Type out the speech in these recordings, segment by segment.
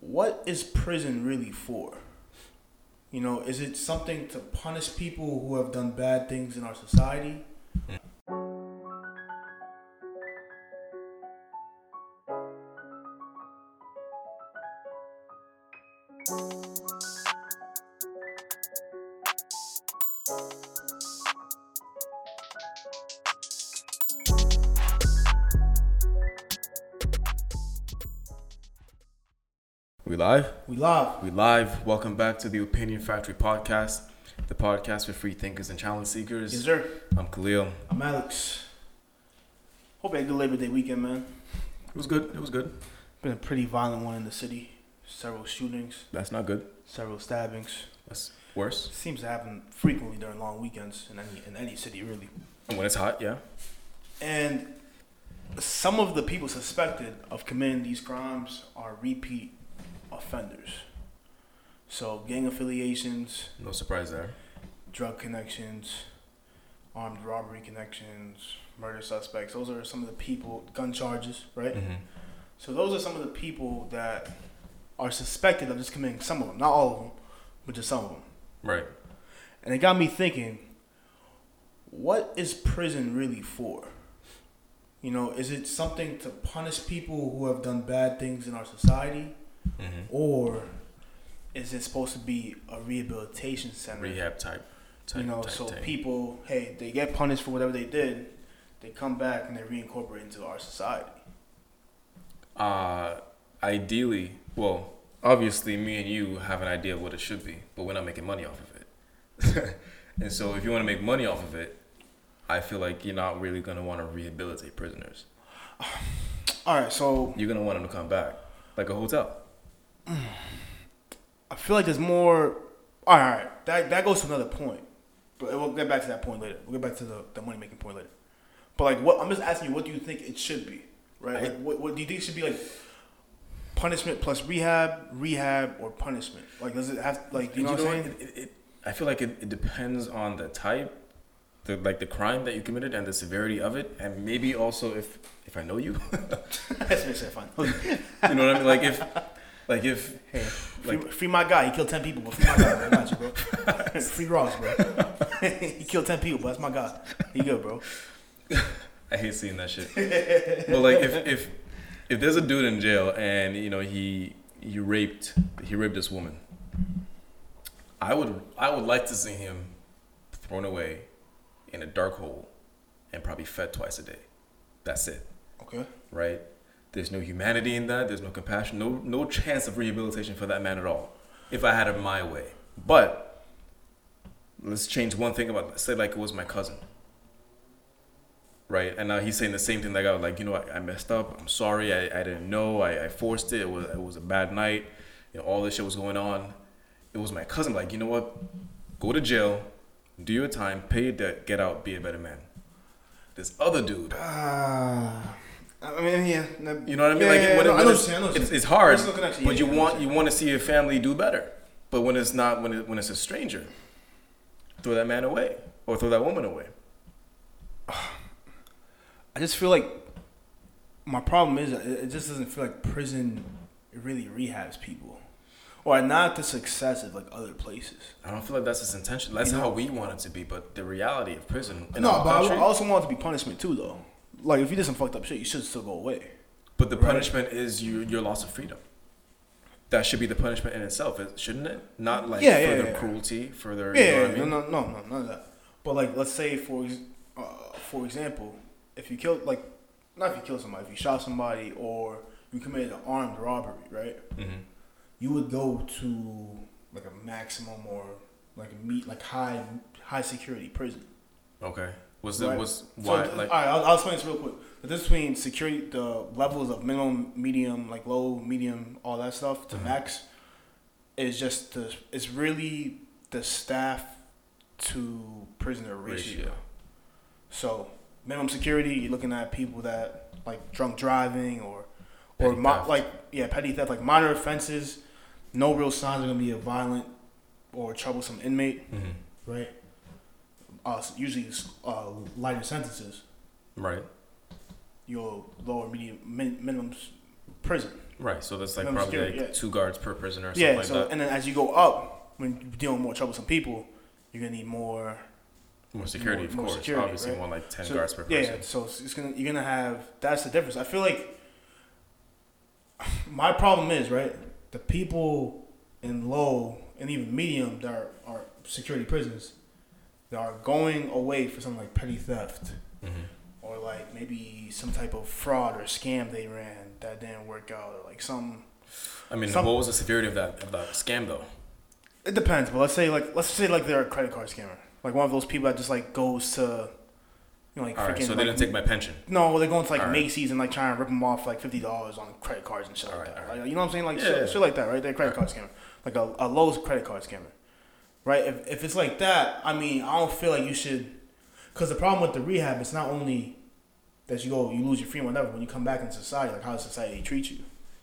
what is prison really for? You know, is it something to punish people who have done bad things in our society? Live? We live. We live. Welcome back to the Opinion Factory podcast, the podcast for free thinkers and challenge seekers. Yes, sir. I'm Khelil. I'm Alex. Hope you had a good Labor Day weekend, man. It was good. It was good. Been a pretty violent one in the city. Several shootings, That's not good. several stabbings. That's worse. Seems to happen frequently during long weekends in any in any city, really. When it's hot, yeah. And some of the people suspected of committing these crimes are repeat offenders. So gang affiliations, No surprise there. drug connections, armed robbery connections, murder suspects. Those are some of the people, gun charges, right? Mm-hmm. So those are some of the people that are suspected of just committing some of them, not all of them, but just some of them. Right. And it got me thinking, what is prison really for? You know, is it something to punish people who have done bad things in our society? Mm-hmm. Or is it supposed to be a rehabilitation center? Rehab type. type you know, type so thing. people, hey, they get punished for whatever they did, they come back and they reincorporate into our society. Uh, ideally, well, obviously, me and you have an idea of what it should be, but we're not making money off of it. and so, if you want to make money off of it, I feel like you're not really gonna want to rehabilitate prisoners. All right, so You're gonna want them to come back, like a hotel. I feel like there's more. All right, all right. That that goes to another point, but we'll get back to that point later. We'll get back to the, the money making point later. But like, what I'm just asking you, what do you think it should be? Right? Like, what, what do you think it should be like? Punishment plus rehab, rehab or punishment? Like, does it have like you know what I'm saying? It, it, it, I feel like it, it depends on the type, the like the crime that you committed and the severity of it, and maybe also if if I know you, That's what I said. Fine. you know what I mean. Like if like if Hey, free, Like- free my guy. He killed ten people, but free my guy. Bro. I got you, bro. free Ross, bro. he killed ten people, but that's my guy. He good, bro. I hate seeing that shit. but like if if if there's a dude in jail and you know he he raped he raped this woman, I would I would like to see him thrown away in a dark hole and probably fed twice a day. That's it. Okay. right? There's no humanity in that. There's no compassion. No no chance of rehabilitation for that man at all. If I had it my way, but let's change one thing about. Say like it was my cousin, right? And now he's saying the same thing. Like I was like, you know, I, I messed up. I'm sorry. I, I didn't know. I, I forced it. It was it was a bad night. You know, all this shit was going on. It was my cousin. Like you know what? Go to jail, do your time, pay your debt, get out, be a better man. This other dude. Uh, I mean, yeah. no- You know what I mean? yeah, like yeah, when, no, I it's, what you're saying, I know what it's, it's hard, connection, but you yeah, want you want to see your family do better. But when it's not, when it, when it's a stranger, throw that man away or throw that woman away. I just feel like my problem is it it just doesn't feel like prison really rehabs people, or not the success of like other places. I don't feel like that's its intention. That's You know- how we want it to be. But the reality of prison in no, our but country, I also want it to be punishment too, though. Like if you did some fucked up shit, you should still go away. but the right. punishment is you, your loss of freedom. That should be the punishment in itself, shouldn't it? Not like Yeah, yeah, further yeah. cruelty, further. Yeah, you know yeah, I mean? no, no, no, no, none of that. But like, let's say for uh, for example, if you killed like, not if you killed somebody, if you shot somebody or you committed an armed robbery, right? Mhm. You would go to like a maximum or like a meet like high high security prison. Okay. Was the Right. was why th- like all right, I'll, I'll explain this real quick. The difference between security, the levels of minimum, medium, like low, medium, all that stuff to Mhm. max, is just the. It's really the staff to prisoner ratio. ratio? So minimum security, you're looking at people that like drunk driving or or mo- like yeah petty theft, like minor offenses. No real signs are gonna be a violent or troublesome inmate, Mhm. right? Uh, usually uh, lighter sentences Right. your lower medium min, minimum prison, Right. So that's like Minimum probably security, like yeah. two guards per prisoner or something Yeah. like so that. and then as you go up, when you're dealing with more troublesome people, you're gonna need more. More security, more- of more course. security, Obviously, right? more like ten So- guards per yeah, person. Yeah. So it's it's gonna you're gonna have that's the difference. I feel like my problem is right. The people in low and even medium that are, are security prisons that are going away for something like petty theft Mhm. or like maybe some type of fraud or scam they ran that didn't work out or like some I mean, Some- what was the severity of that of that scam though? it depends but let's say like let's say like they're a credit card scammer like one of those people that just like goes to you know like All freaking right, so they like, didn't take my pension. no they're going to like All right. Macy's and like trying to rip them off like fifty dollars on credit cards and shit All like right, that right. like, you know what I'm saying like Yeah, shit, yeah. shit like that right they're a credit card scammer like a, a low credit card scammer right if, if it's like that I mean I don't feel like you should because the problem with the rehab it's not only that you go you lose your freedom whatever when you come back in society like how does society treat you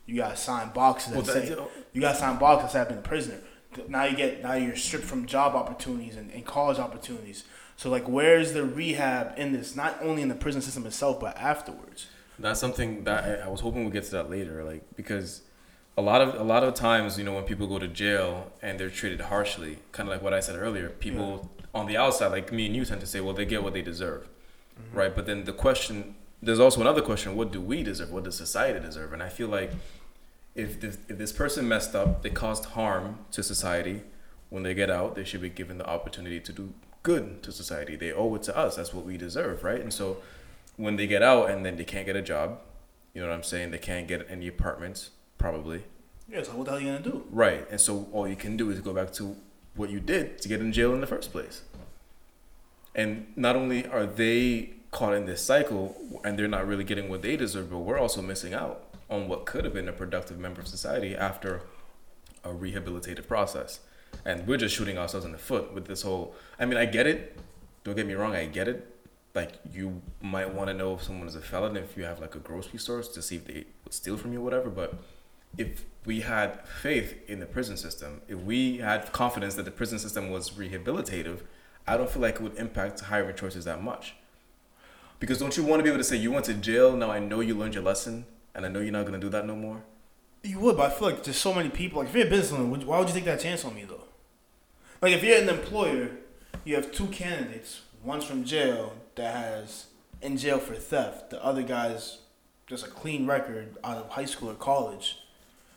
you gotta sign boxes that Well, say that- you gotta sign boxes that have been a prisoner. Now you get now you're stripped from job opportunities and, and college opportunities. So like, where's the rehab in this? Not only in the prison system itself, but afterwards. That's something that I, I was hoping we'd get to that later, like because a lot of a lot of times, you know, when people go to jail and they're treated harshly, kind of like what I said earlier, people on the outside, like me and you, tend to say, well, they get what they deserve, mm-hmm. right? But then the question, there's also another question: What do we deserve? What does society deserve? And I feel like if this, if this person messed up, they caused harm to society. When they get out, they should be given the opportunity to do good to society. They owe it to us. That's what we deserve, right? And so when they get out and then they can't get a job, you know what I'm saying? They can't get any apartments, probably. Yeah. So what the hell are you gonna do? Right. And so all you can do is go back to what you did to get in jail in the first place. And not only are they caught in this cycle and they're not really getting what they deserve, but we're also missing out on what could have been a productive member of society after a rehabilitative process. And we're just shooting ourselves in the foot with this whole I mean, I get it. Don't get me wrong, I get it. Like you might want to know if someone is a felon if you have like a grocery store to see if they would steal from you or whatever, but if we had faith in the prison system, if we had confidence that the prison system was rehabilitative, I don't feel like it would impact hiring choices that much. Because don't you want to be able to say you went to jail, now I know you learned your lesson, and I know you're not gonna do that no more? You would, but I feel like there's so many people. Like if you're a business owner, why would you take that chance on me though? Like if you're an employer, you have two candidates. One's from jail that has in jail for theft. The other guy's just a clean record out of high school or college.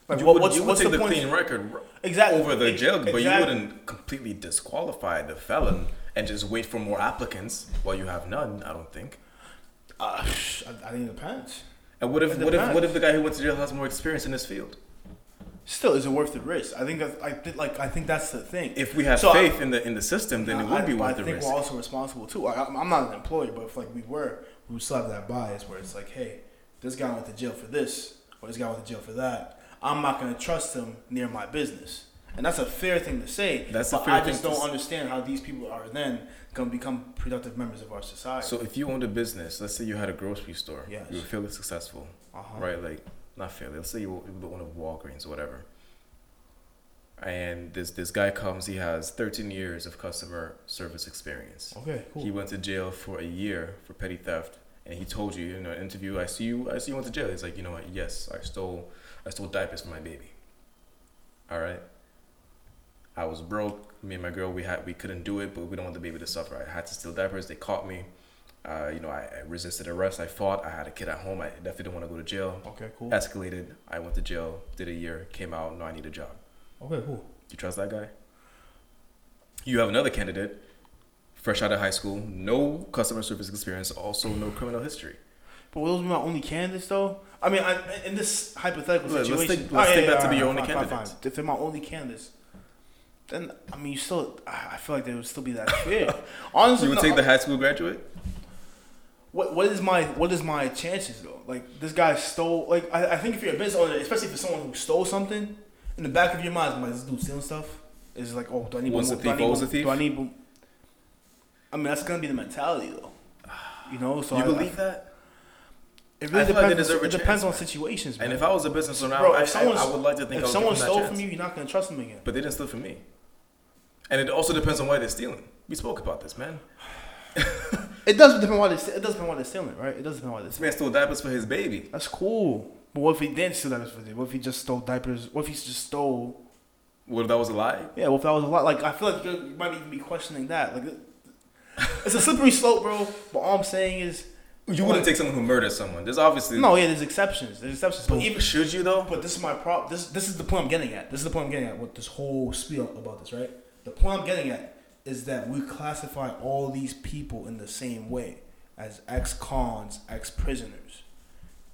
Like you what, would, what's what's take the, the, clean record Exactly over the jail, but you wouldn't completely disqualify the felon and just wait for more applicants while you have none. I don't think. Uh, I, I think it depends. And what if what if what if the guy who went to jail has more experience in this field? Still, is it worth the risk? I think that I think like I think that's the thing. If we have So I- faith in the in the system, then it would I- be worth I the think risk. we're also responsible too. I'm I'm not an employee, but if like we were, we would still have that bias where it's like, hey, this guy went to jail for this, or this guy went to jail for that. I'm not gonna trust him near my business, and that's a fair thing to say. That's a but fair I just thing don't understand how these people are then gonna become productive members of our society. So if you owned a business, let's say you had a grocery store, Yes. you were fairly successful, uh-huh. right? Like not fairly. Let's say you were you were one of Walgreens or whatever. And this this guy comes. He has 13 years of customer service experience. Okay, cool. He went to jail for a year for petty theft, and he told you in an interview, "I see you. I see you went to jail." He's like, "You know what? Yes, I stole. I stole diapers for my baby." All right. I was broke. Me and my girl, we had we couldn't do it, but we don't want the baby to suffer. I had to steal diapers. They caught me. Uh, you know, I, I resisted arrest. I fought. I had a kid at home. I definitely didn't want to go to jail. okay, cool. Escalated. I went to jail. Did a year. Came out. No, I need a job. Okay, cool. You trust that guy? You have another candidate, fresh out of high school, no customer service experience, also no criminal history. But will those be my only candidates though? I mean, I, in this hypothetical Let's situation, think- let's Oh, think that to be your only candidates. If they're my only candidates, then I mean, you still, I I feel like they would still be that fair. Honestly, You would no, take the high school graduate? what what is my what is my chances though? Like this guy stole. Like I, I think if you're a business owner, especially for someone who stole something, in the back of your mind, like this dude stealing stuff. Is like, oh, do I need more? a do I need thief? Do I need? I mean, that's gonna be the mentality though. You know, so you I, believe that? It really feel like depends. deserve a it depends on situations, man. And if I was a business owner, Bro, I, if I, I would like to think if someone give them that stole from you, you're not gonna trust them again. But they didn't steal from me. And it also depends on why they're stealing. We spoke about this, man. It does depend why they. It does depend why they're stealing, right? It does depend why they're This stealing. man stole diapers for his baby. That's cool. But what if he didn't steal diapers for the day? What if he just stole diapers? What if he just stole? What if that was a lie? Yeah, what if that was a lie? Like I feel like you might even be questioning that. Like it's a slippery slope, bro. But all I'm saying is, You wouldn't take someone who murdered someone. There's obviously no, yeah, there's exceptions. There's exceptions. But But even should you though? But this is my problem. This this is the point I'm getting at. This is the point I'm getting at with this whole spiel about this, right? The point I'm getting at is that we classify all these people in the same way as ex-cons, ex-prisoners,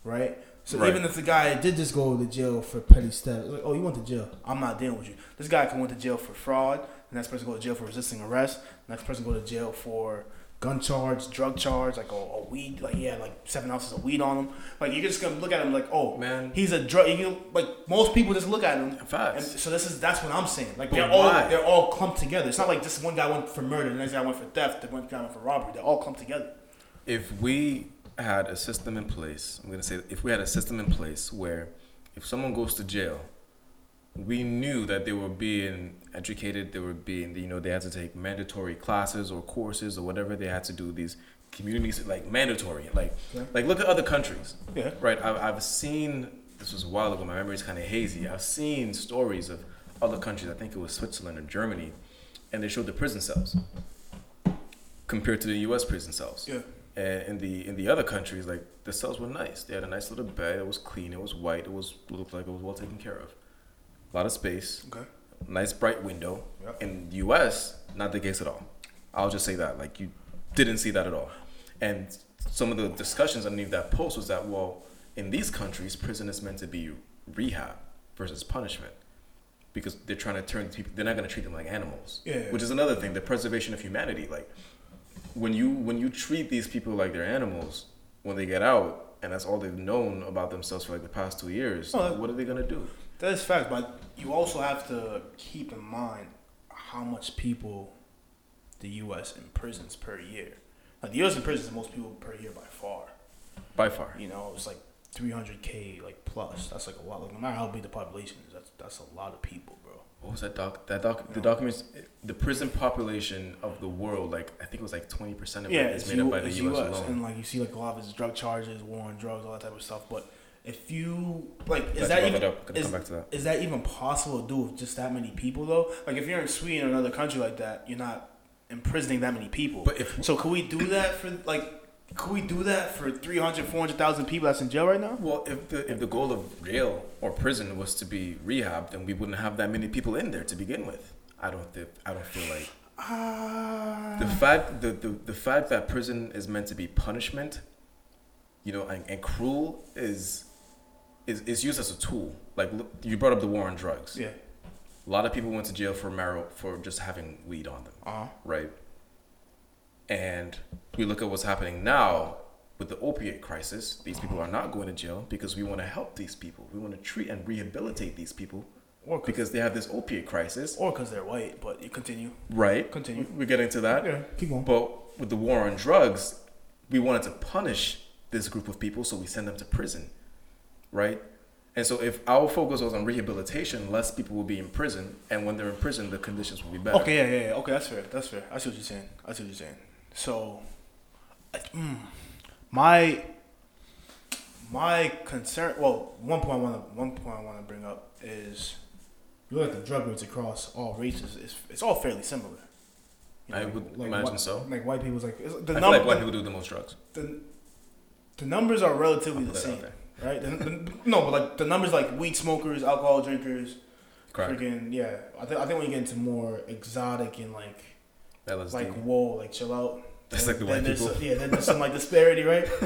right? So Right. even if the guy did just go to jail for petty theft, like, oh, you went to jail. I'm not dealing with you. This guy can went to jail for fraud. The next person go to jail for resisting arrest. The next person go to jail for gun charge, drug charge, like a, a weed, like yeah, like seven ounces of weed on him. Like you're just gonna look at him like, oh Man. he's a drug. You like most people just look at him. Facts. And so this is that's what I'm saying. Like But they're all why? they're all clumped together. It's not like just one guy went for murder, the next guy went for theft, the one guy went for robbery. They're all clumped together. if we had a system in place, I'm gonna say if we had a system in place where if someone goes to jail, we knew that they were being educated, they were being you know they had to take mandatory classes or courses or whatever they had to do these communities like mandatory like Yeah. like look at other countries Yeah. right I've, I've seen this was a while ago my memory is kind of hazy i've seen stories of other countries i think it was switzerland or germany and they showed the prison cells compared to the us prison cells Yeah. and in the in the other countries, like the cells were nice. They had a nice little bed. It was clean. It was white. It was looked like it was well taken care of. A lot of space. Okay. Nice bright window. Yep. In the U.S., not the case at all. I'll just say that. Like you didn't see that at all. And some of the discussions underneath that post was that well, in these countries, prison is meant to be rehab versus punishment. Because they're trying to turn people, they're not going to treat them like animals. Yeah. Which is another thing, the preservation of humanity. Like, when you when you treat these people like they're animals when they get out and that's all they've known about themselves for like the past two years Oh, what are they gonna do That is fact, but you also have to keep in mind how much people the U.S. imprisons per year. Like the U.S. imprisons the most people per year by far. by far You know, it's like 300k like plus. That's like a lot. Like, no matter how big the population is, that's that's a lot of people, bro. what was that doc that doc the documents the prison population of the world like i think it was like 20% of Yeah, it is made U- up by the us, US, alone and like you see like a lot of his drug charges, war on drugs, all that type of stuff. But if you like, is Let's that even it up. Gonna is, come back to that. is that even possible to do with just that many people though? Like if you're in Sweden or another country like that, you're not imprisoning that many people. But if- so, could we do that for like? Could we do that for 300, 400,000 people that's in jail right now? well if the if the goal of jail or prison was to be rehab then we wouldn't have that many people in there to begin with i don't think i don't feel like Ah. the fact the, the, the fact that prison is meant to be punishment you know and, and cruel is, is is used as a tool like you brought up the war on drugs yeah. a lot of people went to jail for marijuana for just having weed on them Uh huh. right and we look at what's happening now with the opiate crisis these people are not going to jail because we want to help these people we want to treat and rehabilitate these people Or cause, because they have this opiate crisis or because they're white. But you continue. right Continue. we're getting to that Yeah. Keep going. But with the war on drugs, we wanted to punish this group of people, so we send them to prison, right? And so if our focus was on rehabilitation, less people will be in prison, and when they're in prison, the conditions will be better. Okay, yeah, yeah, yeah. Okay, that's fair. That's fair. I see what you're saying. I see what you're saying. So, I- mm, my my concern. Well, one point I want to one point I want to bring up is you look at the drug rates across all races. It's it's all fairly similar. You I would imagine whi- so. Like white people's like the I number. like white people do the most drugs. the, the numbers are relatively the same. Right? The, the, no, but like the numbers like weed smokers, alcohol drinkers, Correct. freaking yeah. I think I think when you get into more exotic and like LSD. like whoa, like chill out. That's Then- like the white people. some- yeah, then there's some like disparity, right?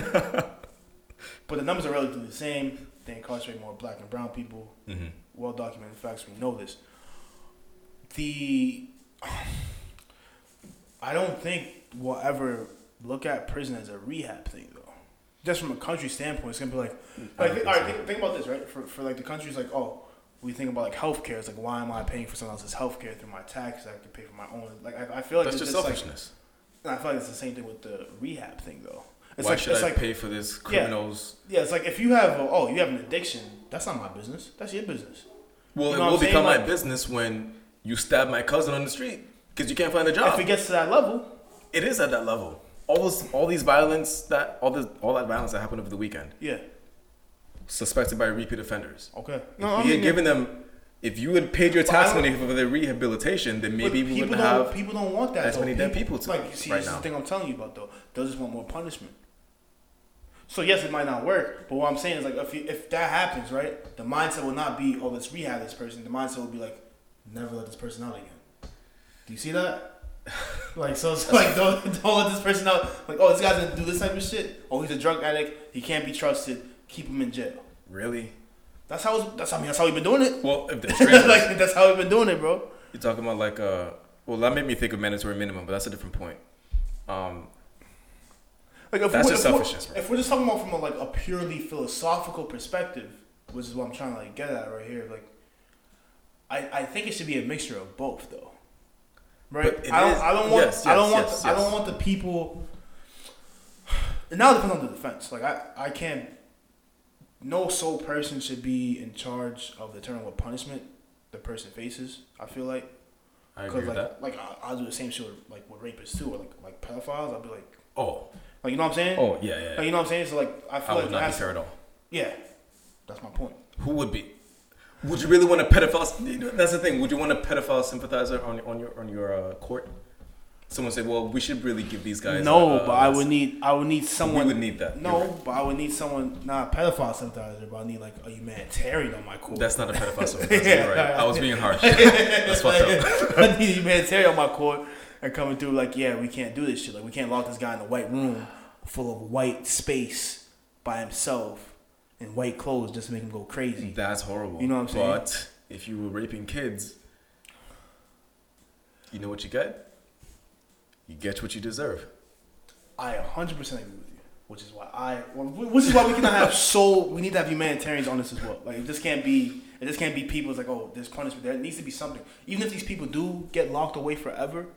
but the numbers are relatively the same. They incarcerate more black and brown people. hmm Well documented facts. We know this. The I don't think we'll ever look at prison as a rehab thing, though. Just from a country standpoint, it's gonna be like, like all right, think think, about this, right? For, for like the countries, like, oh, we think about like healthcare. It's like, why am I paying for someone else's healthcare through my taxes? I can pay for my own. Like, I, I feel like That's it's just like, selfishness. and I feel like it's the same thing with the rehab thing, though. It's Why like should I like pay for this criminals? yeah, it's like if you have a, oh you have an addiction, that's not my business. That's your business. Well, You it know what will saying? become my business when you stab my cousin on the street because you can't find a job. If it gets to that level, It is at that level. All those, all these violence that all this, all that violence that happened over the weekend. yeah, suspected by repeat offenders. Okay. If No, I we mean, had given them, if you had paid your tax money for their rehabilitation, then maybe we people wouldn't have. people don't want that. as though. many dead people to- like see, right this is now. the thing I'm telling you about though. They just want more punishment. So yes, it might not work, but what I'm saying is like if you, if that happens, right, the mindset will not be oh let's rehab this person. The mindset will be like never let this person out again. Do you see that? Like so, it's like don't don't let this person out. Like oh this guy's gonna do this type of shit. Oh he's a drug addict. He can't be trusted. Keep him in jail. Really? That's how it's, that's I mean that's how we've been doing it. Well, if they're strangers, like that's how we've been doing it, bro. you're talking about like uh, well, that made me think of mandatory minimum, but that's a different point. Um, Like if That's we're, just if we're- selfishness, bro. If we're just talking about from a, like a purely philosophical perspective, which is what I'm trying to like get at right here, like I, I think it should be a mixture of both though. Right? It I don't is- I don't want yes, I don't yes, want yes, I don't want the people it now depends on the defense. Like I, I can't no sole person should be in charge of determining what punishment the person faces, I feel like. I agree like that. like I, I'll do the same shit with like with rapists too, or like like pedophiles. I'll be like Oh, like you know what I'm saying? oh yeah, yeah. Like, you know what I'm saying? So like I I feel would like not be fair at all. yeah, that's my point. Who would be? Would you really want a pedophile? That's the thing. Would you want a pedophile sympathizer on on your on your uh, court? Someone said, "Well, we should really give these guys." no, uh, but I would need I would need someone. We would need that. No, right. but I would need someone not a pedophile sympathizer, but I need like a humanitarian on my court. That's not a pedophile sympathizer. Yeah. Right. I was being harsh. That's fucked up. I need a humanitarian on my court and coming through like, yeah, we can't do this shit. Like we can't lock this guy in a white room full of white space by himself in white clothes just to make him go crazy. That's horrible. You know what I'm saying? But if you were raping kids, you know what you get? You get what you deserve. I 100% agree with you, which is why I, which is why we cannot have so we need to have humanitarians on this as well. Like it just can't be, it just can't be people. It's like, oh, there's punishment. There needs to be something. Even if these people do get locked away forever,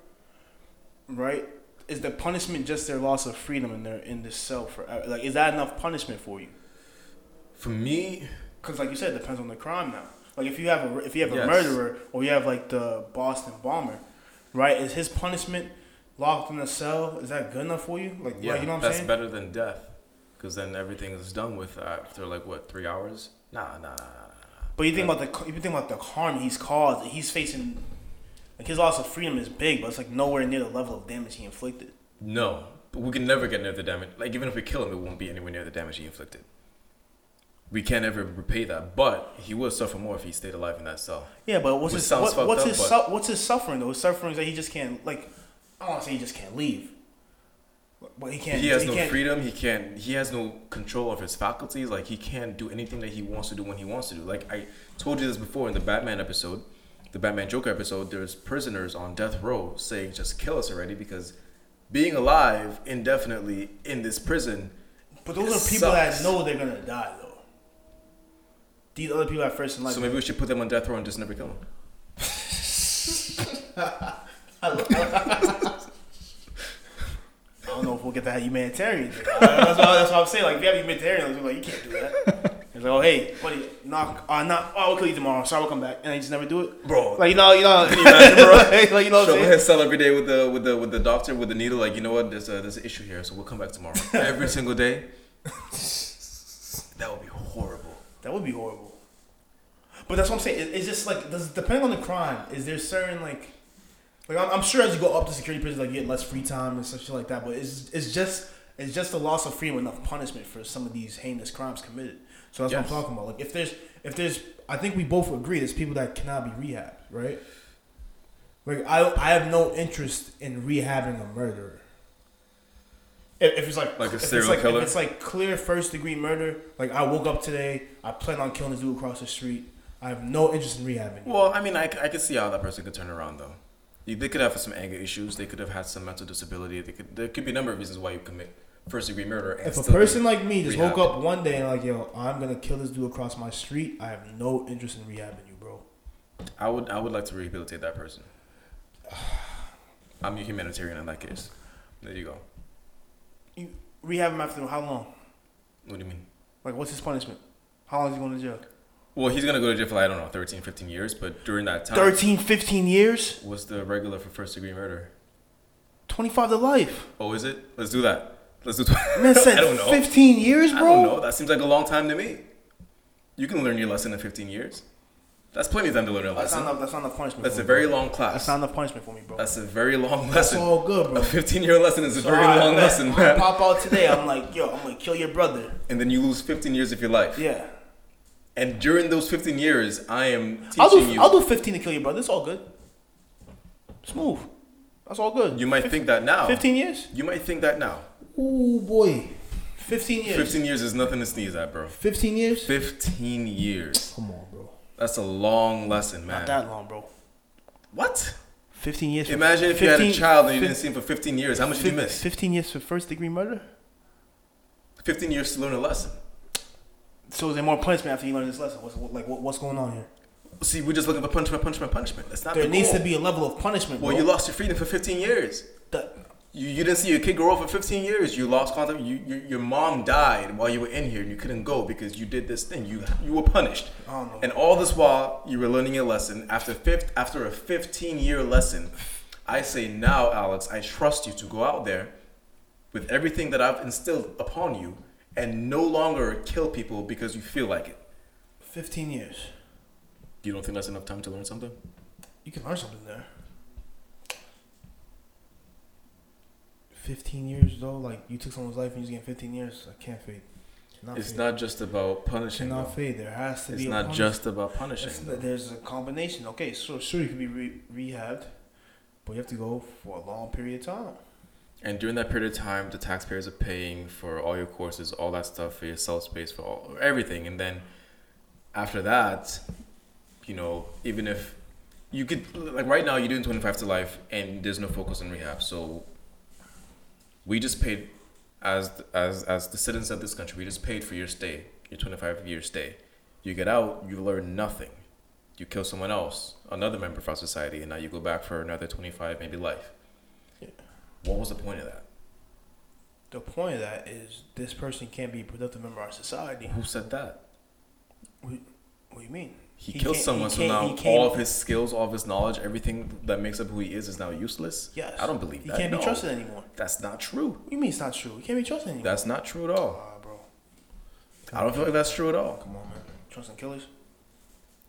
right? Is the punishment just their loss of freedom and they're in this cell forever? Like, is that enough punishment for you? For me, Because, like you said, it depends on the crime now. Like if you have a if you have a Yes. murderer or you have like the Boston bomber, right? Is his punishment locked in a cell? Is that good enough for you? Like, yeah, like, you know what I'm that's saying? better than death. Because then everything is done with uh, after like what three hours? Nah, nah, nah, nah. nah. But you think about the you think about the harm he's caused. He's facing like his loss of freedom is big, but it's like nowhere near the level of damage he inflicted. No, but we can never get near the damage. Like even if we kill him, it won't be anywhere near the damage he inflicted. We can't ever repay that, but he would suffer more if he stayed alive in that cell. Yeah, but what's Which his what, what's up, his su- what's his suffering though? His suffering is that he just can't like I don't want to say he just can't leave, but he can't. he has no can't, freedom. He can't. He has no control of his faculties. Like he can't do anything that he wants to do when he wants to do. Like I told you this before in the Batman episode, the Batman Joker episode. There's prisoners on death row saying, "Just kill us already," because being alive indefinitely in this prison. But those are people that know they're gonna die though. These other people at first in life. So maybe we should put them on death row and just never kill them. I don't know if we'll get that humanitarian. That's what, that's what I'm saying. Like, if you have humanitarian, like, you can't do that. It's like, oh, hey, buddy, knock, uh, knock, oh, we'll kill you tomorrow. Sorry, we'll come back. And they just never do it. Bro. Like, you know, you know, you bro? like, you know what Show I'm up saying? his cell every day with the with the with the doctor with the needle. Like you know what? There's a there's an issue here, so we'll come back tomorrow. Every single day. That would be. That would be horrible. But that's what I'm saying. It, it's just like, does depending on the crime, is there certain, like, like I'm, I'm sure as you go up to security prison, like, you get less free time and such shit like that. But it's, it's just, it's just the loss of freedom enough punishment for some of these heinous crimes committed. So that's Yes. what I'm talking about. Like, if there's, if there's, I think we both agree there's people that cannot be rehabbed, right? Like, I, I have no interest in rehabbing a murderer. If, it's like Like a serial like, killer? It's like clear first degree murder, like I woke up today, I plan on killing this dude across the street. I have no interest in rehabbing. Well, I mean, I, I could see how that person could turn around though. They could have some anger issues. They could have had some mental disability. They could there could be a number of reasons why you commit first degree murder. And If a person like me just woke up one day and like, yo, I'm gonna kill this dude across my street, I have no interest in rehabbing you, bro. I would I would like to rehabilitate that person. I'm a humanitarian in that case. There you go. You rehab him after how long? What do you mean? Like, what's his punishment? How long is he going to jail? Well, he's gonna go to jail for I don't know 13, 15 years, but during that time, 13, 15 years? what's the regular for first degree murder? 25 to life. Oh, is it? Let's do that. Let's do. Man said I don't know. 15 years, bro? I don't know. That seems like a long time to me. You can learn your lesson in 15 years. That's plenty of time to learn a That's not lesson. enough. That's not enough punishment. That's a me, very bro. long class. That's not enough punishment for me, bro. That's a very long lesson. That's all good, bro. A 15 year lesson is a very I- long I- lesson, I man. pop out today. I'm like, yo, I'm gonna kill your brother. And then you lose 15 years of your life. Yeah. And during those 15 years, I am teaching I'll do. you. I'll do 15 to kill your brother. It's all good. Smooth. That's all good. you might think that now. 15 years. You might think that now. Ooh boy. 15 years. 15 years is nothing to sneeze at, bro. 15 years. 15 years. Come on, bro. That's a long lesson, man. Not that long, bro. What? 15 years. for- Imagine if you had a 15 child and you fif- didn't see him for 15 years. How much did you miss? 15 years for first degree murder. 15 years to learn a lesson. So is there more punishment after you learn this lesson? What's what, like what, what's going on here? See, we're just looking for punishment, punishment, punishment. That's not There the needs goal. to be a level of punishment. Well, bro. you lost your freedom for 15 years. That- You, you didn't see your kid grow up for 15 years. You lost contact. You, you, your mom died while you were in here and you couldn't go because you did this thing. You you were punished. And all this while you were learning a lesson. After fifth, after a 15 year lesson, I say now, Alex, I trust you to go out there with everything that I've instilled upon you and no longer kill people because you feel like it. 15 years. You don't think that's enough time to learn something? You can learn something there. 15 years though, like you took someone's life and you're getting 15 years. I can't fade. It's fade. not just about punishing. Cannot though. fade. There has to It's be. a not just about punishing. It's- There's a combination. Okay, so sure you can be re- rehabbed, but you have to go for a long period of time. And during that period of time, the taxpayers are paying for all your courses, all that stuff for your self space, for all everything. And then after that, you know, even if you could like right now you're doing 25 to life and there's no focus on rehab. So we just paid as as as the citizens of this country, we just paid for your stay, your 25 year stay. You get out, you learn nothing. You kill someone else, another member of our society, and now you go back for another 25, maybe life. Yeah. What was the point of that? The point of that is this person can't be a productive member of our society. Who said that? We, What do you mean? He, He killed someone, so now all of his skills, all of his knowledge, everything that makes up who he is is now useless. Yes. I don't believe that. He can't be No. trusted anymore. That's not true. What do you mean it's not true? He can't be trusted anymore. That's not true at all. Ah, bro. I don't feel like that's true at all. Come on, man. Trusting killers?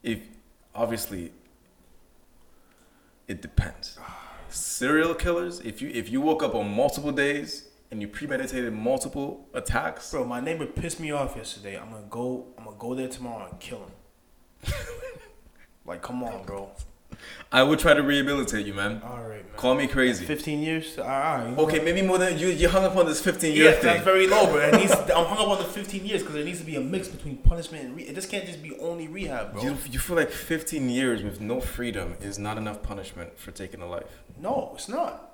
If obviously, it depends. Serial killers. If you if you woke up on multiple days and you premeditated multiple attacks, Bro, my neighbor pissed me off yesterday. I'm gonna go. I'm gonna go there tomorrow and kill him. like, come on, bro. I would try to rehabilitate you, man. All right, man. Call me crazy. 15 years. All right. know Okay, maybe more than you. You hung up on this 15 year Yeah, thing. that's very low, bro. It needs, I'm hung up on the 15 years because there needs to be a mix between punishment and re- it just can't just be only rehab, bro. You, you feel like 15 years with no freedom is not enough punishment for taking a life. No, it's not.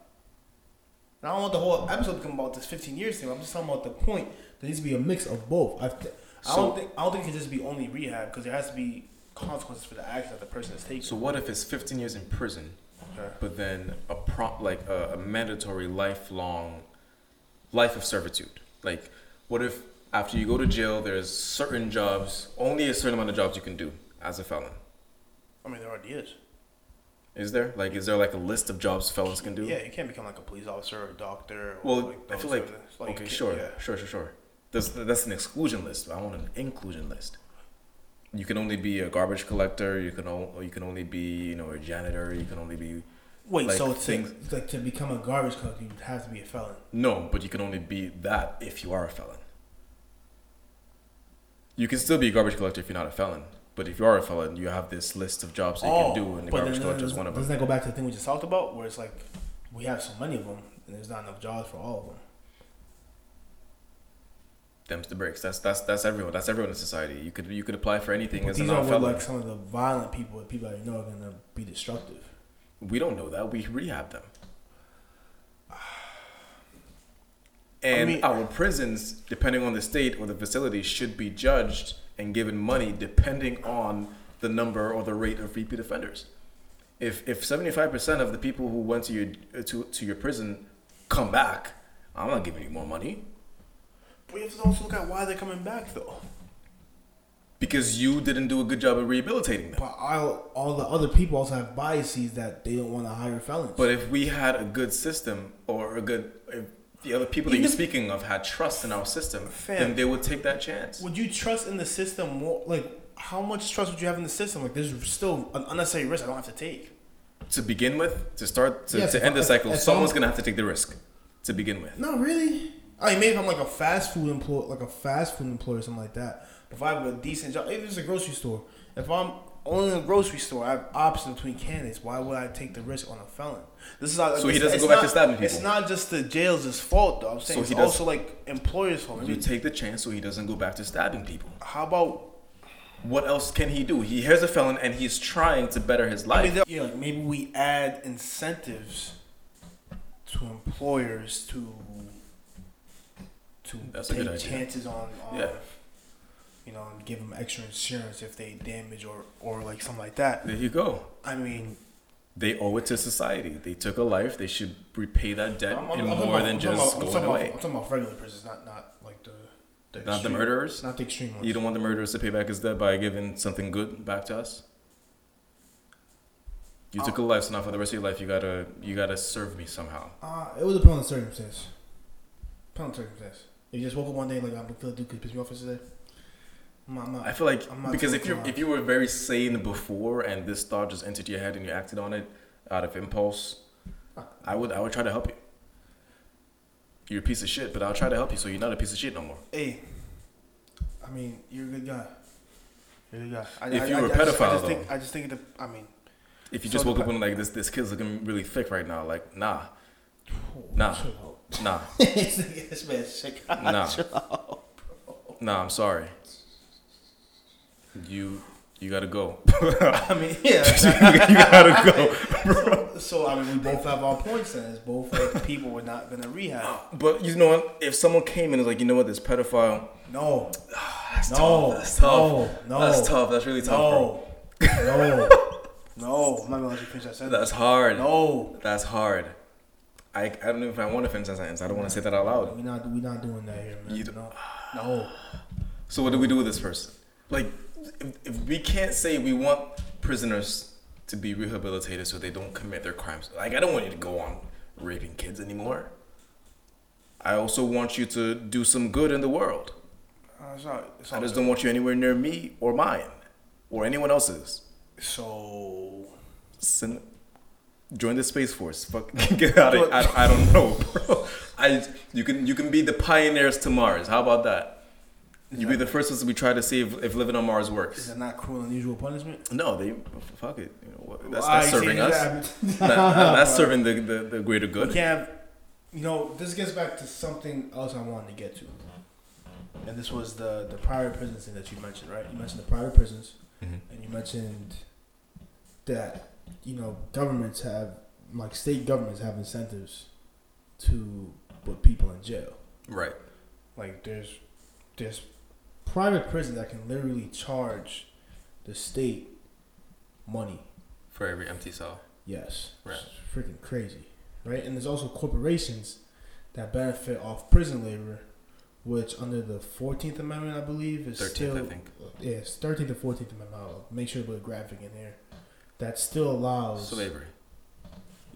Now, I don't want the whole episode to come about this 15 years thing. I'm just talking about the point. There needs to be a mix of both. I, th- I So- don't think I don't think it can just be only rehab because there has to be consequences for the action that the person is taking. So what if it's 15 years in prison, Okay. but then a prompt like a, a mandatory lifelong life of servitude? Like, what if after you go to jail, there's certain jobs, only a certain amount of jobs you can do as a felon? I mean, there already is. Is there like is there like a list of jobs felons can do? Yeah, you can't become like a police officer or a doctor. Or Well, like I feel like, you okay, sure, yeah. sure, sure, sure. That's that's an exclusion list. I want an inclusion list. You can only be a garbage collector. You can o- you can only be you know a janitor. You can only be Wait, like, so it's things- like, like to become a garbage collector, you have to be a felon. no, but you can only be that if you are a felon. You can still be a garbage collector if you're not a felon. But if you are a felon, you have this list of jobs that you can oh, do, and the Oh, garbage collector is one of them. Doesn't that go back to the thing we just talked about, where it's like we have so many of them, and there's not enough jobs for all of them? Them's the breaks. That's that's that's everyone. That's everyone in society. You could you could apply for anything But as these are what, like some of the violent people, that people that you know are gonna be destructive. We don't know that. We rehab them. I And mean- our prisons, depending on the state or the facility, should be judged and given money depending on the number or the rate of repeat offenders. If if seventy five percent of the people who went to your to, to your prison come back, I'm not giving you more money But you have to also look at why they're coming back, though. because you didn't do a good job of rehabilitating them. But all, all the other people also have biases that they don't want to hire felons. But if we had a good system or a good if the other people that you're speaking of had trust in our system, Fam. then they would take that chance. Would you trust in the system more? Like, how much trust would you have in the system? Like, there's still an unnecessary risk I don't have to take. To begin with, to start to, Yes, to end I- the cycle, someone's gonna have to take the risk. To begin with, No, really. I mean, maybe if I'm like a fast food employee, like a fast food employee or something like that. But If I have a decent job, if it's a grocery store, if I'm only in a grocery store, I have options between candidates. Why would I take the risk on a felon? This is not, So he doesn't go back to stabbing It's not just the jail's fault, though. I'm saying So it's also like employers' fault. You take the chance so he doesn't go back to stabbing people. how about What else can he do? He hears a felon and he's trying to better his I life. mean, yeah, like maybe we add incentives to employers to to That's take chances on, on Yeah. you know, and give them extra insurance if they damage or or like something like that. there you go. I mean, They owe it to society. They took a life. They should repay that debt I'm, I'm, in I'm more about- than just about- I'm going talking about- away. I'm talking about regular prisons, not not like the, the Not the murderers. not the extreme ones. You don't want the murderers to pay back his debt by giving something good back to us. You took a life, so now for the rest of your life, you gotta you gotta serve me somehow. Uh, it would depend on the circumstance. Depend on the circumstance. If you just woke up one day like I'm gonna do could piss me off today. I'm not, I'm not, I feel like I'm not because if you if you were very sane before and this thought just entered your head and you acted on it out of impulse, I would I would try to help you. You're a piece of shit, but I'll try to help you so you're not a piece of shit no more. Hey, I mean, you're a good guy. You're a good guy. I, If I, you I, were a I just, I pedophile, just think, though. I just think. I mean, If you So just woke up and like this this kid's looking really thick right now, like nah, Nah. Nah, this man's sick. Nah. Out. nah. I'm sorry. You you gotta go. I mean, yeah. you gotta go. so, so, I mean, we both have our points. Then it's both like people we're not gonna rehab. But you know what? If someone came and was like, you know what, this pedophile, No, that's no, tough. That's tough. no, no, That's tough. That's really tough, bro. no, no, no. I'm not gonna let you finish that sentence. That's hard. No, That's hard. I, I don't know if I want to finish that sentence. I don't want to say that out loud. we not we not doing that here, man. You do- no, no. So what do we do with this person? Like, if, if we can't say we want prisoners to be rehabilitated so they don't commit their crimes. Like, I don't want you to go on raping kids anymore. I also want you to do some good in the world. Uh, it's not, it's I just don't want you anywhere near me or mine or anyone else's. So Send, join the space force. Fuck, get out of. I, I don't know, bro. I you can you can be the pioneers to Mars. How about that? You be the first ones we try to see if, if living on Mars works. is that not cruel and unusual punishment? No, they fuck it. You know what? That's, that's serving us. that- That- that's serving the, the, the greater We good. can't have, you know, this gets back to something else I wanted to get to. And this was the, the private prisons thing that you mentioned, right? You mentioned the private prisons, Mhm. and you mentioned that, you know, governments have, like state governments have incentives to put people in jail. Right. Like there's, there's private prisons that can literally charge the state money For every empty cell. Yes. Right. It's freaking crazy. Right? And there's also corporations that benefit off prison labor, which under the 14th Amendment, I believe, is 13th, still. I think. Yes, 13th and 14th Amendment. I'll make sure to put a graphic in here. That still allows. Slavery.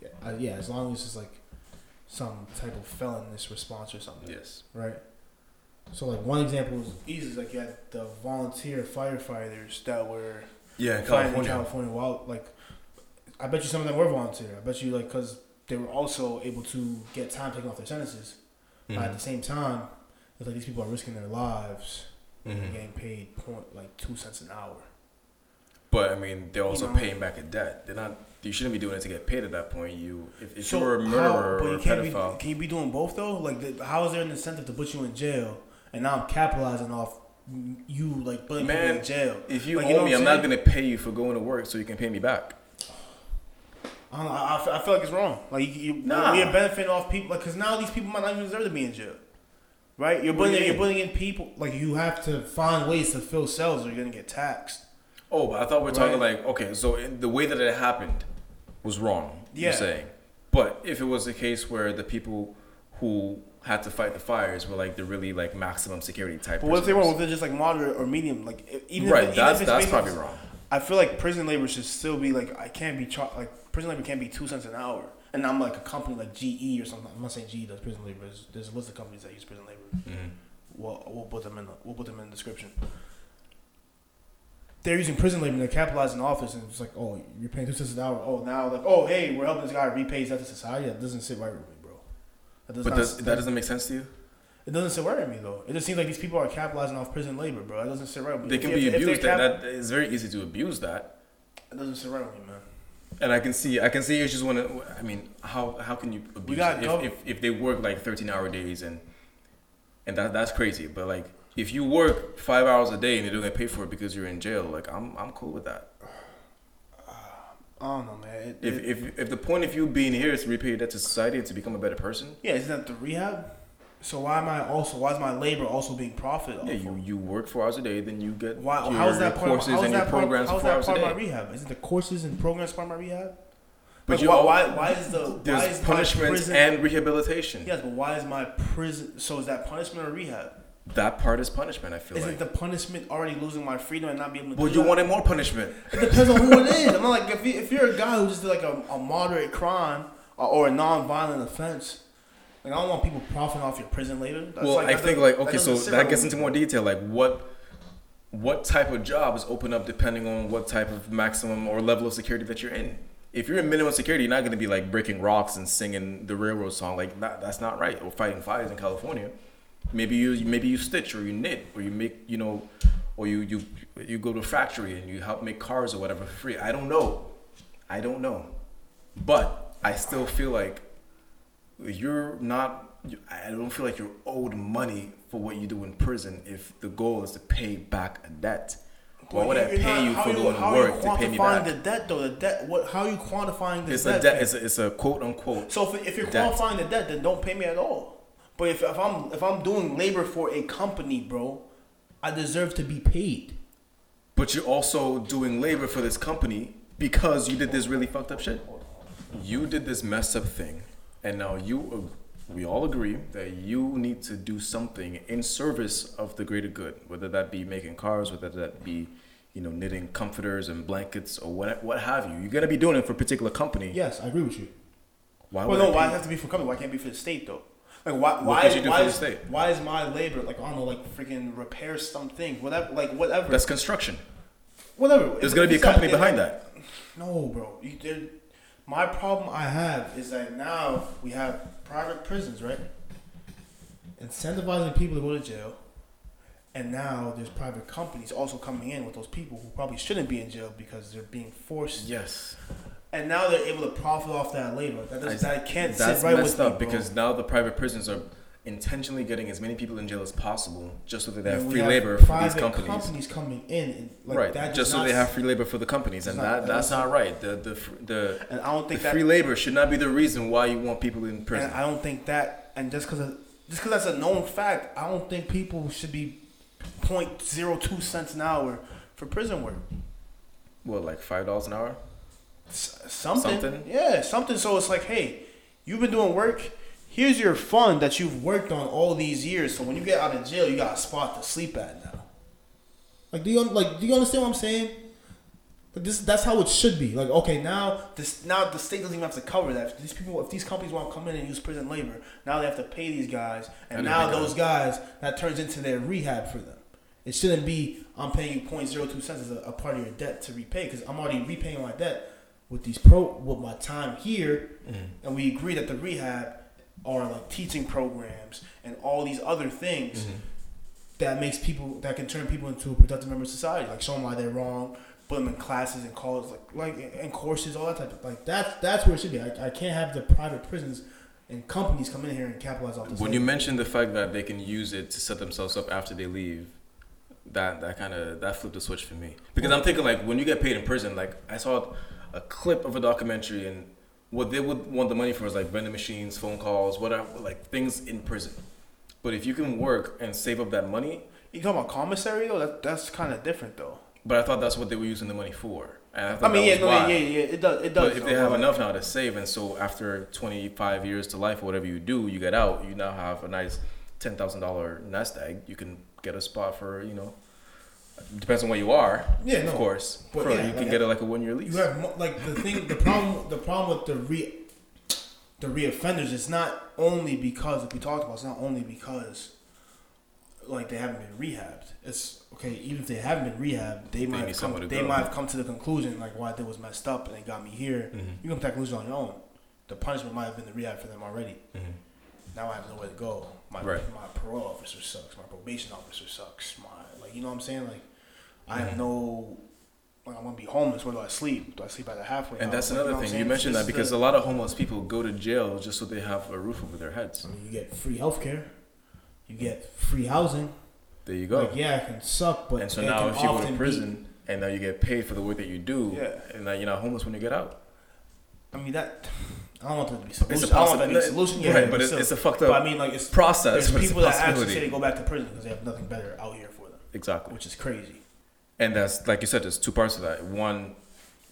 Yeah, uh, yeah, as long as it's like some type of felonious response or something. Yes. Right? So, like, one example is easy is like you had the volunteer firefighters that were Yeah, California. California. Well, like, I bet you some of them were volunteer. I bet you like because they were also able to get time taken off their sentences. But at Mhm. the same time, it's like these people are risking their lives and Mhm. getting paid point like two cents an hour. But I mean, they're also know. paying back a debt. They're not. You shouldn't be doing it to get paid at that point. You, if, if so you were a how- murderer but or a can't pedophile, be, can you be doing both though? Like, the, how is there an incentive to put you in jail and now I'm capitalizing off you like putting Man, in jail? if you Like, owe you know me, I'm I'm not gonna pay you for going to work so you can pay me back. I don't know. I, I feel- like it's wrong. Like you, you Nah. we are benefiting off people. Like because now these people might not even deserve to be in jail. Right? You're putting you you're putting in people. Like you have to find ways to fill cells, or you're gonna get taxed. Oh, but I thought we were talking Right. like okay, so the way that it happened was wrong. You're saying, but if it was a case where the people who had to fight the fires were like the really like maximum security type. But what if they were? prisoners. What if they're just like moderate or medium? Like even right, if, it- even that's if it's that's probably wrong. I feel like prison labor should still be like I can't be char- like prison labor can't be two cents an hour. And I'm like a company like GE or something. I'm not saying GE does prison labor. There's, there's a list of companies that use prison labor. Mhm. We'll, we'll put them in the, we'll put them in the description. They're using prison labor and they're capitalizing the office and it's like, oh, you're paying two cents an hour. Oh, now like, oh, hey, we're helping this guy repay his debt to society. That doesn't sit right with me, bro. That does But does, that doesn't make sense to you? it doesn't sit right with me though. It just seems like these people are capitalizing off prison labor, bro. That doesn't sit right with me. They can they- be if abused. That, cap- that it's very easy to abuse that. It doesn't sit right with me, man. And I can see, I can see issues when, it, I mean, how how can you abuse it? if, if if they work like thirteen hour days and and that that's crazy. But like if you work five hours a day and they don't get paid for it because you're in jail, like I'm I'm cool with that. I don't know, man. It, If it- if if the point of you being here is to repay your debt to society and to become a better person, yeah, isn't that the rehab? So why am I also why is my labor also being profit? yeah, you you work four hours a day, then you get Why? your, how is that part? courses how is and your that part? programs How for is four that part of my rehab? Isn't the courses and programs part of my rehab? But Like, you why, al- why? Why is the why There's is punishment and rehabilitation. yes, but why is my prison? So is that punishment or rehab? That part is punishment. I feel Isn't like. the punishment already losing my freedom and not being able to? Well, do you that? wanted more punishment. It depends on who it is. I'm not like if, you, if you're a guy who just did like a, a moderate crime or, or a non-violent offense. Like I don't want people profiting off your prison labor. That's well, like, I think like that okay, so that gets into more detail. Like what what type of jobs open up depending on what type of maximum or level of security that you're in. If you're in minimum security, you're not going to be like breaking rocks and singing the railroad song. Like that, that's not right. Or fighting fires in California. Maybe you maybe you stitch or you knit or you make you know, or you you you go to a factory and you help make cars or whatever for free. I don't know. I don't know, but I still feel like you're not. I don't feel like you're owed money for what you do in prison if the goal is to pay back a debt. Why would I pay not- you for doing how work to pay me quantifying back? the debt though? The debt. What? How are you quantifying the It's debt? a debt. It's a, it's a quote unquote. So if, if you're Debt. qualifying the debt, then don't pay me at all. But if, if I'm if I'm doing labor for a company, bro, I deserve to be paid. But you're also doing labor for this company because you did this really fucked up shit. You did this messed up thing, and now you, we all agree that you need to do something in service of the greater good, whether that be making cars, whether that be, you know, knitting comforters and blankets or what, what have you. You're gonna be doing it for a particular company. Yes, I agree with you. Why Well, would no, why it have to be for company? Why can't it be for the state though? Like why? Why? could you do why is. Why is my labor like I don't know, like freaking repair something, whatever, like whatever, That's construction. whatever. There's gonna be a company yeah, behind like- that. No, bro. You, my problem I have is that now we have private prisons, right? Incentivizing people to go to jail, and now there's private companies also coming in with those people who probably shouldn't be in jail because they're being forced, Yes. And now they're able to profit off that labor. That, does, that can't That's sit right messed with up because now the private prisons are intentionally getting as many people in jail as possible just so that they have free have labor for these private companies. coming in, and like right, just so they have free labor for the companies, and not- that that's not right. The the the, And I don't think that free labor should not be the reason why you want people in prison. And I don't think that, and just because just because that's a known fact, I don't think people should be 0.02 cents an hour for prison work. what, like five dollars an hour? S- something. Something? Yeah, something. So it's like, hey, you've been doing work. Here's your fund that you've worked on all these years. So when you get out of jail, you got a spot to sleep at now. Like, do you like? Do you understand what I'm saying? Like this, that's how it should be. Like, okay, now this, now the state doesn't even have to cover that. If these people, if these companies want to come in and use prison labor, now they have to pay these guys, and And now those guys that turns into their rehab for them. It shouldn't be I'm paying you 0.02 cents as a, a part of your debt to repay because I'm already repaying my debt with these pro with my time here, mm. and we agree that the rehab are like teaching programs and all these other things mm-hmm. that makes people that can turn people into a productive member of society, like show them why they're wrong, put them in classes and colleges, like like and courses, all that type of like that's that's where it should be. I, I can't have the private prisons and companies come in here and capitalize off this. When you mentioned the fact that they can use it to set themselves up after they leave, that that kind of that flipped the switch for me. Because I'm thinking like when you get paid in prison, like I saw a clip of a documentary and what they would want the money for is like vending machines, phone calls, whatever, like things in prison. But if you can work and save up that money, you talking about commissary though, that that's kind of different though. but I thought that's what they were using the money for. And I, I mean, yeah, no, why. yeah, yeah, it does, it does. But if they have enough now to save, and so after 25 years to life or whatever you do, you get out, you now have a nice $10,000 nest egg. You can get a spot for, you know, Depends on where you are. Yeah, no. of course. But Bro, yeah, you can get it like a one year lease. You have like the thing. The problem. The problem with the re, the reoffenders. It's not only because like we talked about. It's not only because, like they haven't been rehabbed. It's okay. Even if they haven't been rehabbed, they, might have come, to they go. might have come to the conclusion like why did was messed up and it got me here. Mhm. You come to that conclusion on your own. The punishment might have been the rehab for them already. Mhm. Now I have nowhere to go. My Right. my parole officer sucks. My probation officer sucks. My like you know what I'm saying. Like I mm-hmm. have no. Like, I'm gonna be homeless. Where do I sleep? Do I sleep at the halfway? And house? that's Like, another know what thing. You mentioned that because the- a lot of homeless people go to jail just so they have a roof over their heads. I mean, you get free healthcare. You get free housing. There you go. Like yeah, it can suck, but and so now if you go to be- prison and now you get paid for the work that you do, Yeah. and now you're not homeless when you get out. I mean that. I don't want that to be solution. It's a I don't want that to be solution. Yeah, right, but it's, it's a fucked But I mean, like it's process. There's but it's people that actually say they go back to prison because they have nothing better out here for Exactly. which is crazy. And that's like you said, there's two parts of that. One,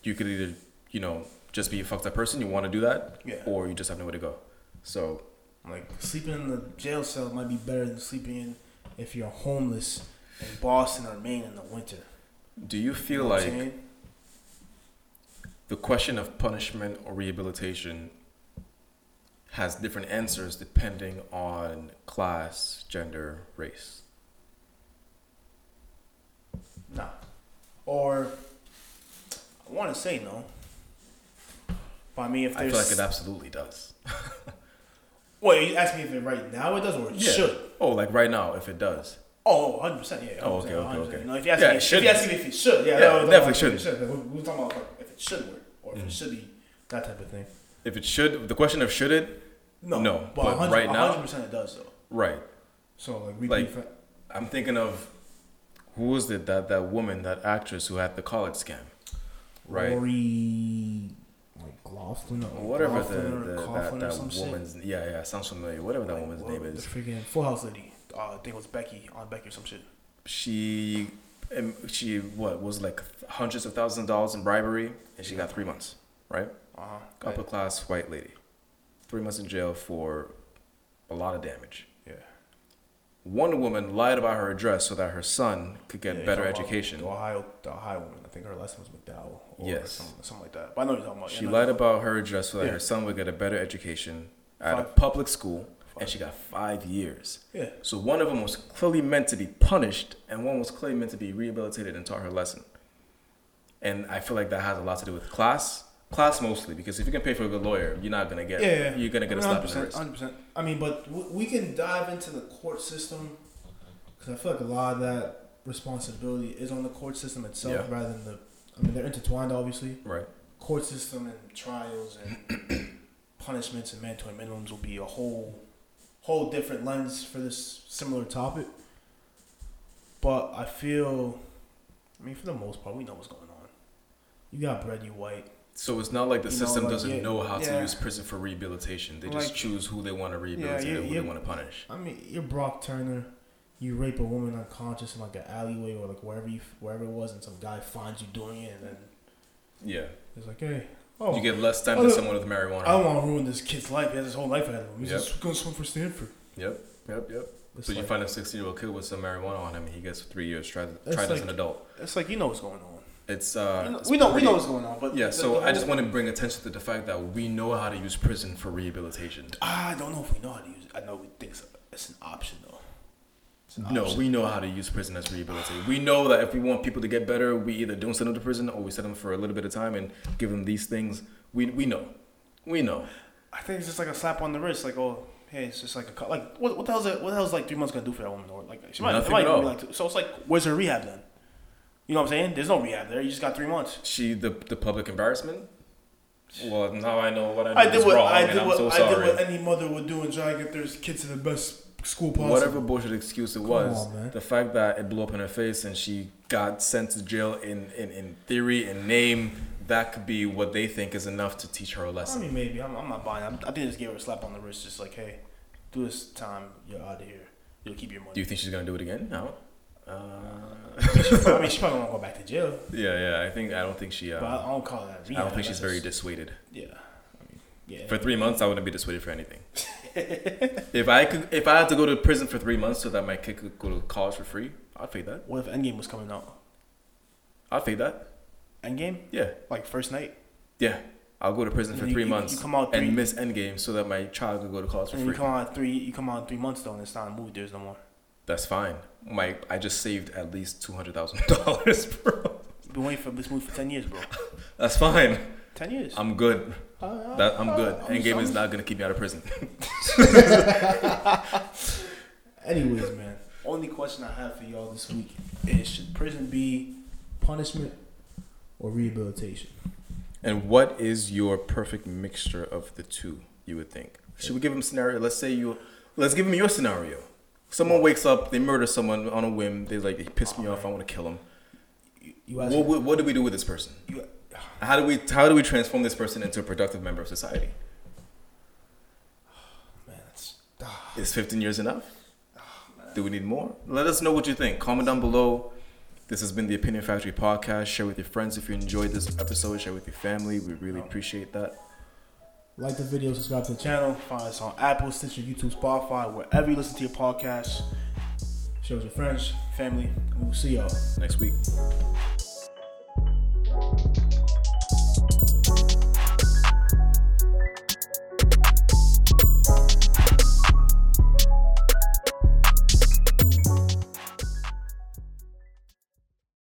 you could either, you know, just be a fucked up person, you want to do that, Yeah. or you just have nowhere to go. So Like sleeping in the jail cell might be better than sleeping in if you're homeless in Boston or Maine in the winter. do you feel You know like the question of punishment or rehabilitation has different answers depending on class, gender, race? Nah. Or I want to say no. But I mean, if I feel like it absolutely does. Wait, you ask me if it right now it does or it should? Oh, like right now, if it does. Oh, 100 percent, yeah. 100%, Oh, okay, okay, 100%. okay. No, if you ask Yeah, me, it if you ask me if it should, yeah, Yeah, no, it definitely no, should. It should. We're, we're talking about like, if it should work or if it mm. should be that type of thing. If it should, the question of should it? No, No, but, but 100, right now- 100 percent it does though. Right. So like, repeat Like- I'm thinking of who was it that that woman, that actress who had the college scam, right? Lori, like Loughlin or Whatever the, Loughlin or the that, that some shit. woman's yeah yeah sounds familiar. Whatever that Like, woman's name The is, freaking Full House lady. Uh, I think it was Becky on Becky or some shit. she she what was like hundreds of thousands of dollars in bribery, and she got three months, right? Uh huh. Upper class white lady, three months in jail for a lot of damage. Yeah. One woman lied about her address so that her son could get Yeah, better education. The Ohio, the Ohio woman. I think her last name was McDowell. Or Yes. Something, something like that. But I know you're talking about. She Yeah, lied about her address so that Yeah. her son would get a better education at a public school, Five. and she got five years. about. So one of them was clearly meant to be punished, and one was clearly meant to be rehabilitated and taught her lesson. And I feel like that has a lot to do with class, class mostly, because if you can pay for a good lawyer, you're not gonna get, Yeah, yeah. you're gonna get a slap in the 100%, wrist. 100%. I mean, but w- we can dive into the court system because I feel like a lot of that responsibility is on the court system itself Yeah. rather than the. I mean, they're intertwined, obviously. Right. Court system and trials and punishments and mandatory minimums will be a whole, whole different lens for this similar topic. But I feel, I mean, for the most part, we know what's going on. You got bread, you white. So it's not like the You know, system like, doesn't yeah, know how to use prison for rehabilitation. They just Like- choose who they want to rehabilitate you- and who they want to punish. I mean, you're Brock Turner. You rape a woman unconscious in like an alleyway or like wherever you wherever it was, and some guy finds you doing it, and then Yeah. it's like, hey, oh, You get less time Oh, than someone with marijuana. I don't want to ruin this kid's life. He has his whole life ahead of him. He's Yep. just gonna swim for Stanford. Yep. Yep. Yep. It's So you find a 16 year old kid with some marijuana on him, and he gets three years tried, tried as an adult. it's like you know what's going on. It's uh, You know- it's we know we know what's going on, but Yeah, the- so the I just want to bring attention to the fact that we know how to use prison for rehabilitation. I don't know if we know how to use it. I know we think it's, it's an option though. An No, option. we know how to use prison as rehabilitation. We know that if we want people to get better, we either don't send them to prison or we send them for a little bit of time and give them these things. We we know, we know. I think it's just like a slap on the wrist. Like, oh, hey, it's just like a co- like what what the hell's it, what the hell's like three months gonna do for that woman? Or like she might, Nothing might at all. like so it's like where's her rehab then? You know what I'm saying? There's no rehab there. You just got three months. She the the public embarrassment. Well, now I know what I did, I did was what wrong, I and did I'm what so I did sorry. what any mother would do and try to get their kids to the best school possible. Whatever bullshit excuse it was, on, the fact that it blew up in her face and she got sent to jail in, in, in theory and name, that could be what they think is enough to teach her a lesson. I mean, maybe I'm, I'm not buying. I'm, I think they just gave her a slap on the wrist, just like, hey, do this time. You're out of here. You'll keep your money. Do you think she's gonna do it again? No. Uh, I mean, she probably won't go back to jail, yeah, yeah. I think I don't think she. but I, Uh, don't call that. I don't think she's very just- dissuaded. Yeah. I mean, yeah. For three months, I wouldn't be dissuaded for anything. if I could, if I had to go to prison for three months so that my kid could go to college for free, I'd fade that. What if Endgame was coming out? I'd fade that. Endgame, Yeah, like first night, yeah. I'll go to prison for you- three you- months you come out three- and miss Endgame so that my child could go to college for and you come out three. You come out three months though, and it's not a movie theaters no more. That's fine. My I just saved at least two hundred thousand dollars, bro. Been waiting for this movie for ten years, bro. That's fine. Ten years. I'm good. Uh, That I'm good. I'm Endgame is not gonna keep me out of prison. Anyways, man. Only question I have for y'all this week is: Should prison be punishment or rehabilitation? And what is your perfect mixture of the two? You would think. Should we give him scenario? Let's say you. Let's give him your scenario. Someone wakes up, they murder someone on a whim. They're like, he pissed me off. I want to kill him. You, you What, what, what do we do with this person? you, How do we how do we transform this person into a productive member of society? man, that's Is 15 years enough? Oh, do we need more? Let us know what you think. Comment down below. This has been the Opinion Factory podcast. Share with your friends if you enjoyed this episode. Share with your family. We really um, appreciate that. Like the video, subscribe to the channel. Find us on Apple, Stitcher, YouTube, Spotify, wherever you listen to your podcasts. Share with your friends, family. And we'll see y'all next week.